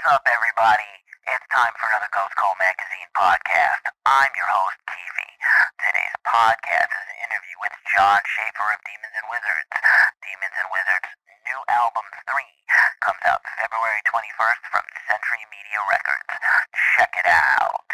What's up, everybody? It's time for another Ghost Cult Magazine podcast. I'm your host, Keefe. Today's podcast is an interview with Jon Schaffer of Demons and Wizards. Demons and Wizards' new album, 3, comes out February 21st from Century Media Records. Check it out.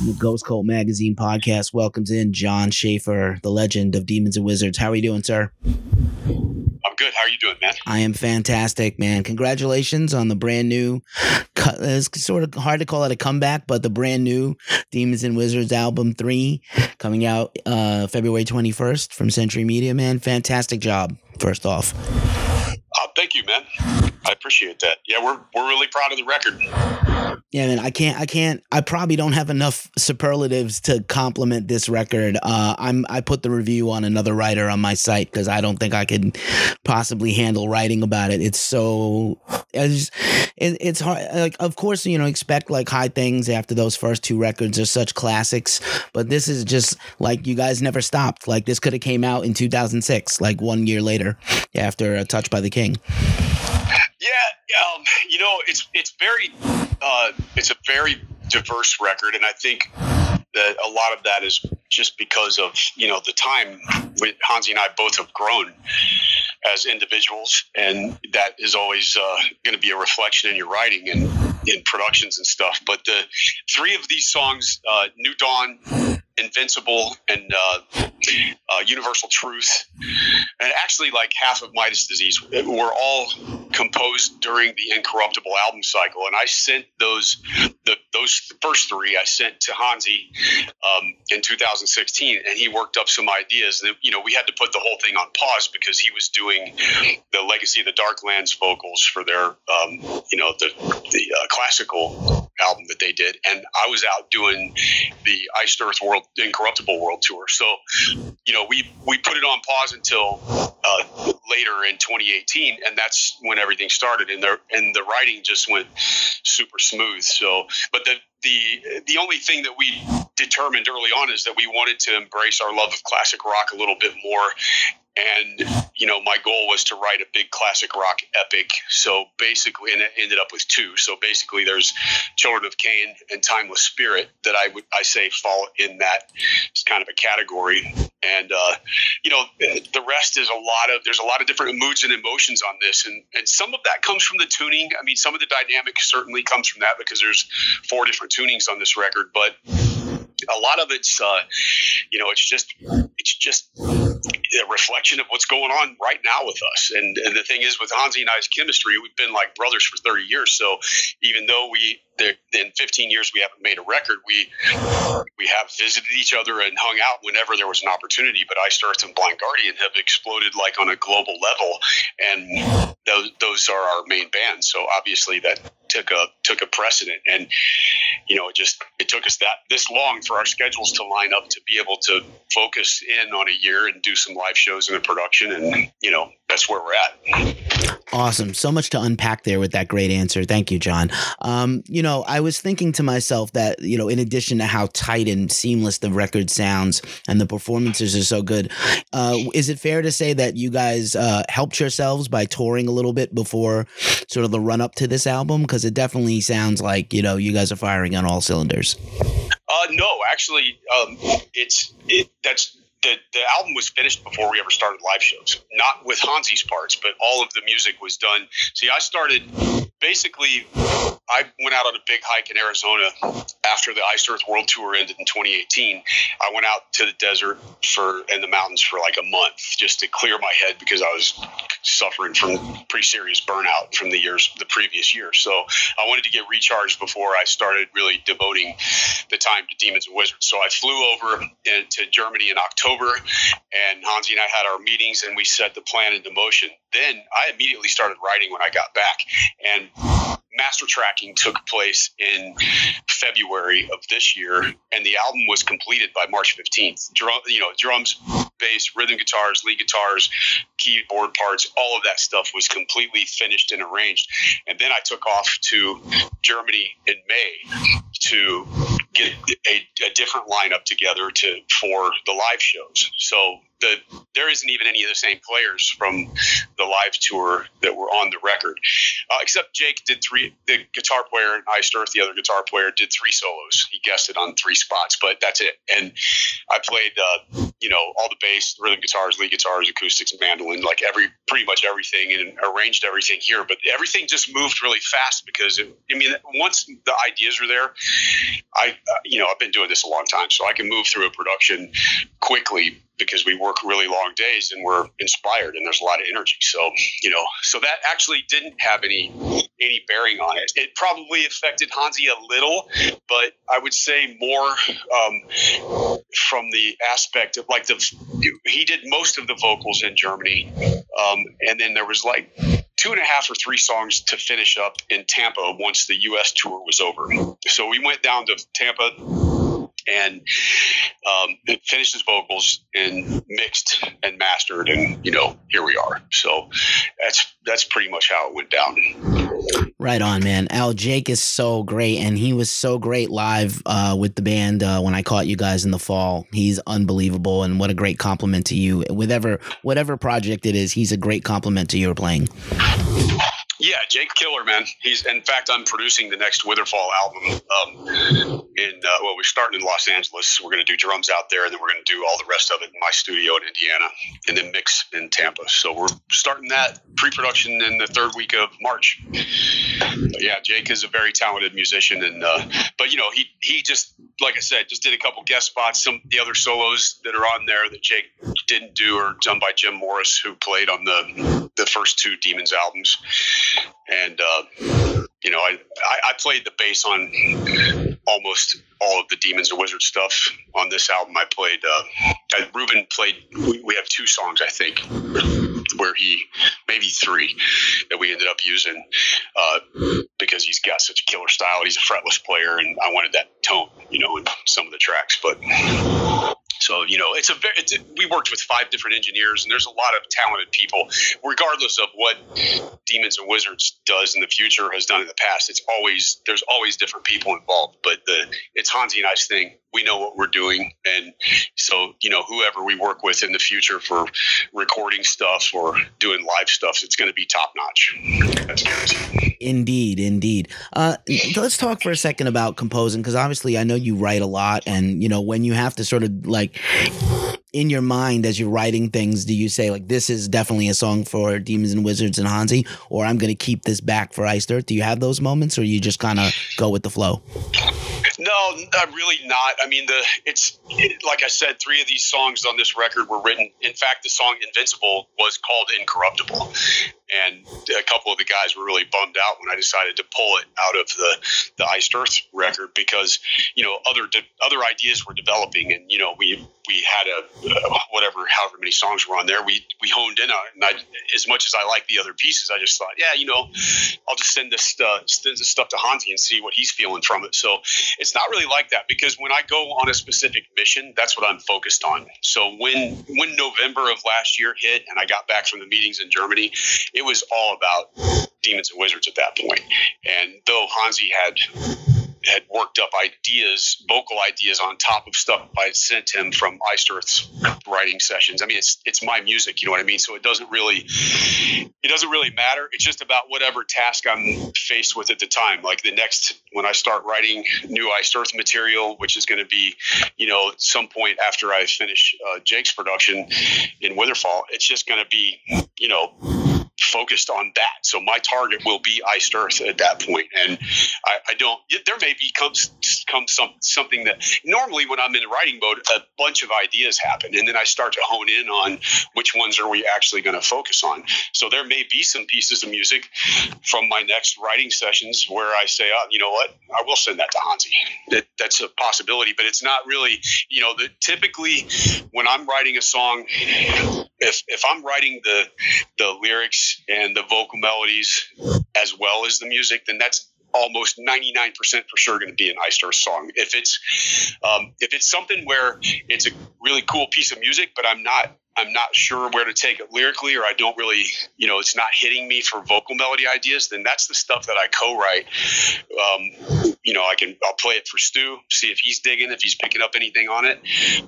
The Ghost Cult Magazine podcast welcomes in Jon Schaffer, the legend of Demons and Wizards. How are you doing, sir? I'm good. How are you doing, man? I am fantastic, man. Congratulations on the brand new. It's sort of hard to call it a comeback, but the brand new Demons and Wizards album three coming out uh, February 21st from Century Media. Man, fantastic job. First off. Thank you, man. I appreciate that. Yeah, we're we're really proud of the record. Yeah, man, I can't, I can't, I probably don't have enough superlatives to compliment this record. Uh, I'm, I put the review on another writer on my site because I don't think I could possibly handle writing about it. It's so, it, it's hard. Like, of course, you know, expect like high things after those first two records are such classics, but this is just like you guys never stopped. Like this could have came out in 2006, like one year later after a Touch by the King. Yeah, um, you know, it's it's very uh, it's a very diverse record, and I think that a lot of that is just because of you know the time when Hansi and I both have grown as individuals, and that is always uh, going to be a reflection in your writing and in productions and stuff. But the three of these songs, uh, New Dawn, Invincible and uh, uh, Universal Truth, and actually like half of Midas Disease were all composed during the Incorruptible album cycle. And I sent those the, those first three I sent to Hansi um, in 2016, and he worked up some ideas. And you know we had to put the whole thing on pause because he was doing the Legacy of the Darklands vocals for their um, you know the the uh, classical album that they did, and I was out doing the Iced Earth World Incorruptible World Tour. So, you know, we we put it on pause until uh, later in 2018, and that's when everything started, and the and the writing just went super smooth. So, but the the the only thing that we determined early on is that we wanted to embrace our love of classic rock a little bit more. And you know my goal was to write a big classic rock epic. So basically and it ended up with two. So basically there's children of cain and timeless spirit that i would i say fall in that kind of a category and uh, you know the rest is a lot of there's a lot of different moods and emotions on this and and some of that comes from the tuning i mean some of the dynamic certainly comes from that because there's four different tunings on this record but a lot of it's uh, you know it's just it's just a reflection of what's going on right now with us. And, and the thing is, with Hansi and I's chemistry, we've been like brothers for 30 years. So even though we in 15 years we haven't made a record, we we have visited each other and hung out whenever there was an opportunity. But Iced Earth and Blind Guardian have exploded like on a global level, and those those are our main bands. So obviously that took a took a precedent and you know it just it took us that this long for our schedules to line up to be able to focus in on a year and do some live shows and a production and you know that's where we're at awesome so much to unpack there with that great answer thank you Jon. um, you know i was thinking to myself that you know in addition to how tight and seamless the record sounds and the performances are so good uh, is it fair to say that you guys uh, helped yourselves by touring a little bit before sort of the run up to this album because it definitely sounds like you know you guys are firing on all cylinders. Uh, no, actually, um, it's it, that's the, the album was finished before we ever started live shows. Not with Hansi's parts, but all of the music was done. See, I started basically. I went out on a big hike in Arizona after the Iced Earth World Tour ended in 2018. I went out to the desert for in the mountains for like a month just to clear my head because I was suffering from pretty serious burnout from the years the previous year. So I wanted to get recharged before I started really devoting the time to Demons and Wizards. So I flew over to Germany in October, and Hansi and I had our meetings, and we set the plan into motion. Then I immediately started writing when I got back, and master tracking took place in February of this year, and the album was completed by March 15th. Drum, you know, drums, bass, rhythm guitars, lead guitars, keyboard parts, all of that stuff was completely finished and arranged. And then I took off to Germany in May to get a, a different lineup together to for the live shows. So the there isn't even any of the same players from the live tour that were on the record, uh, except Jake did three. The guitar player and Iced the other guitar player, did three solos. He guessed it on three spots, but that's it. And I played, uh, you know, all the bass, rhythm guitars, lead guitars, acoustics, mandolin, like every pretty much everything, and arranged everything here. But everything just moved really fast because it, I mean, once the ideas are there, I, uh, you know, I've been doing this a long time, so I can move through a production quickly because we work really long days and we're inspired and there's a lot of energy. So, you know, so that actually didn't have any any bearing on it. It probably affected Hansi a little, but I would say more um, from the aspect of like the he did most of the vocals in Germany, um, and then there was like two and a half or three songs to finish up in Tampa once the U.S. tour was over. So we went down to Tampa and um, finished his vocals and mixed and mastered, and you know, here we are. So that's that's pretty much how it went down. Right on, man. Al Jake is so great, and he was so great live uh, with the band uh, when I caught you guys in the fall. He's unbelievable, and what a great compliment to you. Whatever whatever project it is, he's a great compliment to your playing. Yeah, Jake Killer, man. He's in fact I'm producing the next Witherfall album. Um, we're starting in Los Angeles. We're going to do drums out there, and then we're going to do all the rest of it in my studio in Indiana, and then mix in Tampa. So we're starting that pre-production in the third week of March. But yeah, Jake is a very talented musician, and uh, but you know he he just like I said, just did a couple guest spots. Some the other solos that are on there that Jake didn't do are done by Jim Morris, who played on the the first two Demons albums and uh, you know, I, I, played the bass on almost all of the Demons and Wizards stuff on this album. I played. Uh, Ruben played. We, we have two songs, I think, where he maybe three that we ended up using uh, because he's got such a killer style. He's a fretless player, and I wanted that tone, you know, in some of the tracks, but. So you know, it's a very. It's, we worked with five different engineers, and there's a lot of talented people. Regardless of what Demons and Wizards does in the future, has done in the past, it's always there's always different people involved. But the it's Hansi and I's thing. We know what we're doing, and so you know, whoever we work with in the future for recording stuff or doing live stuff, it's going to be top notch. That's guaranteed. Indeed, indeed. Uh, let's talk for a second about composing because obviously I know you write a lot, and you know when you have to sort of like in your mind as you're writing things, do you say like this is definitely a song for Demons and Wizards and Hansi, or I'm to keep this back for Iced Earth? Do you have those moments, or you just kind of go with the flow? No, not really not. I mean, the it's it, like I said, three of these songs on this record were written. In fact, the song "Invincible" was called "Incorruptible," and a couple of the guys were really bummed out when I decided to pull it out of the the Iced Earth record because you know other de- other ideas were developing, and you know we we had a uh, whatever however many songs were on there, we we honed in on it. And I, as much as I like the other pieces, I just thought, yeah, you know, I'll just send this uh, send this stuff to Hansi and see what he's feeling from it. So it's not really like that because when I go on a specific mission, that's what I'm focused on. So when when November of last year hit and I got back from the meetings in Germany, it was all about demons and wizards at that point. And though Hansi had had worked up ideas, vocal ideas on top of stuff I sent him from Iced Earth's writing sessions. I mean, it's it's my music, you know what I mean. So it doesn't really it doesn't really matter. It's just about whatever task I'm faced with at the time. Like the next when I start writing new Iced Earth material, which is going to be, you know, some point after I finish uh, Jake's production in Witherfall, it's just going to be, you know focused on that. So my target will be iced earth at that point. And I, I don't, there may be comes, comes some, something that normally when I'm in writing mode, a bunch of ideas happen. And then I start to hone in on which ones are we actually going to focus on. So there may be some pieces of music from my next writing sessions where I say, oh, you know what, I will send that to Hansi. That, that's a possibility, but it's not really, you know, the, typically when I'm writing a song, if, if I'm writing the, the lyrics and the vocal melodies as well as the music, then that's almost 99% for sure going to be an Earth song. If it's um, if it's something where it's a really cool piece of music, but I'm not I'm not sure where to take it lyrically, or I don't really, you know, it's not hitting me for vocal melody ideas, then that's the stuff that I co-write. Um, you know, I can I'll play it for Stu, see if he's digging, if he's picking up anything on it,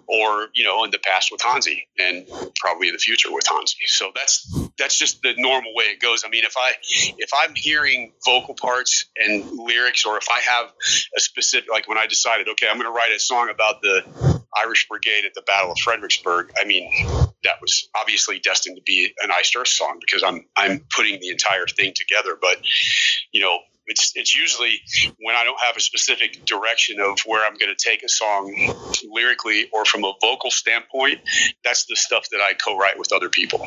or you know, in the past with Hansi, and probably in the future with Hansi. So that's that's just the normal way it goes. I mean, if I if I'm hearing vocal parts and lyrics, or if I have a specific like when I decided, okay, I'm going to write a song about the Irish Brigade at the Battle of Fredericksburg. I mean, that was obviously destined to be an Iced Earth song because I'm I'm putting the entire thing together. But you know, it's it's usually when I don't have a specific direction of where I'm going to take a song lyrically or from a vocal standpoint. That's the stuff that I co-write with other people.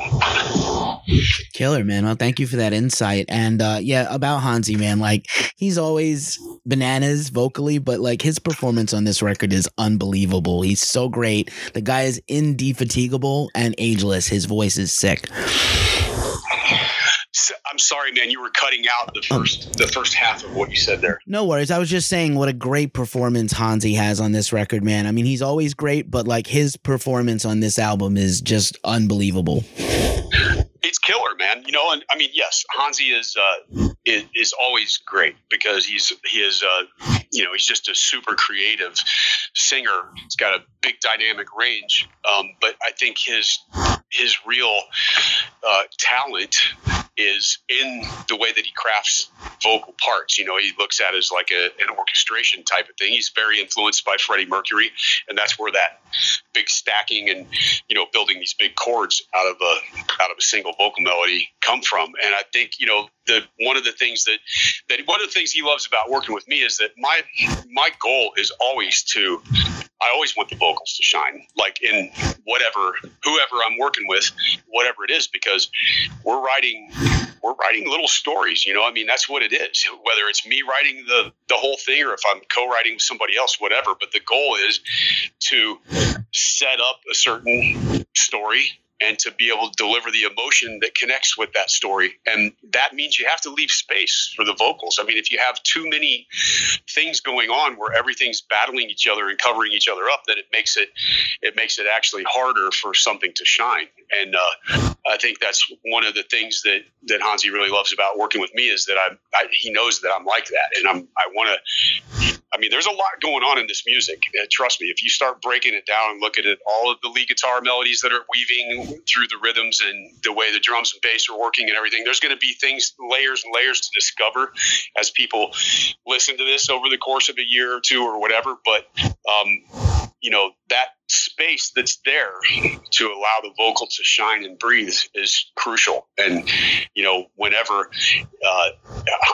Killer man. Well, thank you for that insight. And uh, yeah, about Hansi man, like he's always bananas vocally, but like his performance on this record is unbelievable. He's so great. The guy is indefatigable and ageless. His voice is sick. I'm sorry, man. You were cutting out the first the first half of what you said there. No worries. I was just saying what a great performance Hansi has on this record, man. I mean, he's always great, but like his performance on this album is just unbelievable. Man. You know, and I mean, yes, Hansi is uh, is, is always great because he's he is uh, you know he's just a super creative singer. He's got a big dynamic range, um, but I think his his real uh, talent is in the way that he crafts vocal parts. You know, he looks at it as like a, an orchestration type of thing. He's very influenced by Freddie Mercury, and that's where that big stacking and you know building these big chords out of a out of a single vocal melody come from. And I think you know the one of the things that that one of the things he loves about working with me is that my my goal is always to I always want the vocals to shine, like in whatever, whoever I'm working with, whatever it is, because we're writing, we're writing little stories. You know, I mean, that's what it is. Whether it's me writing the the whole thing or if I'm co-writing with somebody else, whatever. But the goal is to set up a certain story and to be able to deliver the emotion that connects with that story. And that means you have to leave space for the vocals. I mean, if you have too many things going on where everything's battling each other and covering each other up, then it makes it it makes it actually harder for something to shine. And uh, I think that's one of the things that that Hansi really loves about working with me is that I'm I, he knows that I'm like that, and I'm I want to I mean, there's a lot going on in this music. Uh, trust me, if you start breaking it down and look at all of the lead guitar melodies that are weaving through the rhythms and the way the drums and bass are working and everything, there's going to be things, layers and layers to discover as people listen to this over the course of a year or two or whatever. But, um, you know, that space that's there to allow the vocal to shine and breathe is crucial. And you know, whenever uh,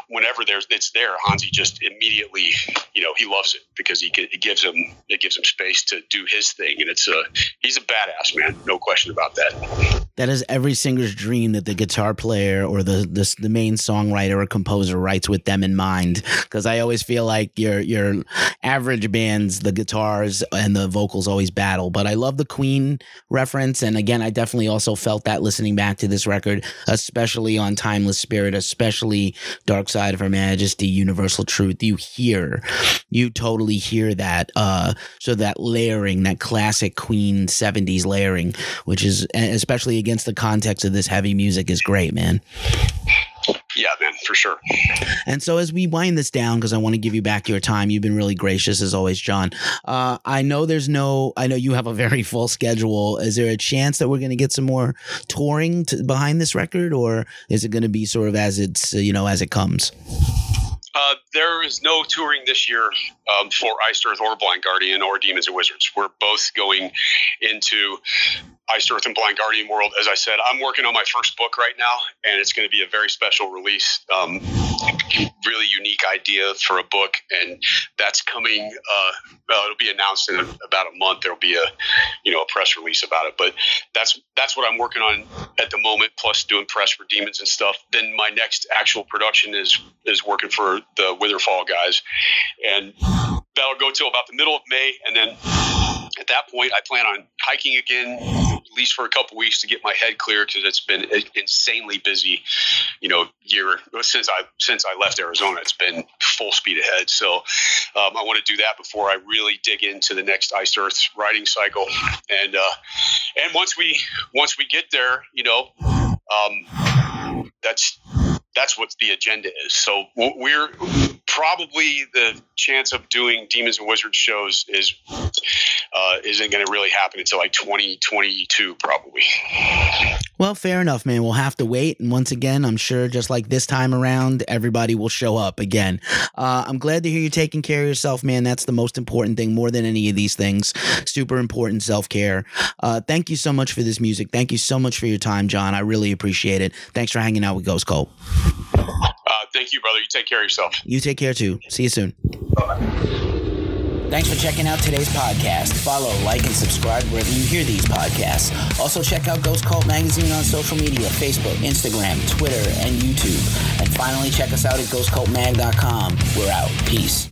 whenever there's it's there, Hansi just immediately, you know, he loves it because he it gives him it gives him space to do his thing, and it's a he's a badass man, no question about that. That is every singer's dream that the guitar player or the the, the main songwriter or composer writes with them in mind. Because I always feel like your your average bands, the guitars and the vocals always battle. But I love the Queen reference. And again, I definitely also felt that listening back to this record, especially on Timeless Spirit, especially Dark Side of Her Majesty, Universal Truth. You hear, you totally hear that. Uh, so that layering, that classic Queen 70s layering, which is especially against the context of this heavy music, is great, man. Yeah, man, for sure. And so, as we wind this down, because I want to give you back your time, you've been really gracious as always, Jon. Uh, I know there's no, I know you have a very full schedule. Is there a chance that we're going to get some more touring to, behind this record, or is it going to be sort of as it's, you know, as it comes? Uh, there is no touring this year um, for Iced Earth or Blind Guardian or Demons and Wizards. We're both going into Iced Earth and Blind Guardian world. As I said, I'm working on my first book right now, and it's going to be a very special release. Um, really unique idea for a book, and that's coming. Uh, well, it'll be announced in about a month. There'll be a, you know, a press release about it. But that's that's what I'm working on at the moment. Plus, doing press for Demons and stuff. Then my next actual production is is working for the Witherfall guys, and that'll go till about the middle of May, and then at that point, I plan on hiking again, at least for a couple weeks to get my head clear because it's been insanely busy. You know, year since I since I left Arizona, it's been full speed ahead. So um, I want to do that before I really dig into the next Iced Earth riding cycle. And uh, and once we once we get there, you know, um, that's that's what the agenda is. So we're probably the chance of doing Demons and Wizards shows is uh, isn't going to really happen until like 2022 probably. Well, fair enough, man. We'll have to wait. And once again, I'm sure just like this time around, everybody will show up again. Uh, I'm glad to hear you taking care of yourself, man. That's the most important thing more than any of these things. Super important self care. Uh, thank you so much for this music. Thank you so much for your time, Jon. I really appreciate it. Thanks for hanging out with Ghost Cult. Uh, thank you, brother. You take care of yourself. You take care too. See you soon. Thanks for checking out today's podcast. Follow, like, and subscribe wherever you hear these podcasts. Also, check out Ghost Cult Magazine on social media Facebook, Instagram, Twitter, and YouTube. And finally, check us out at ghostcultmag.com. We're out. Peace.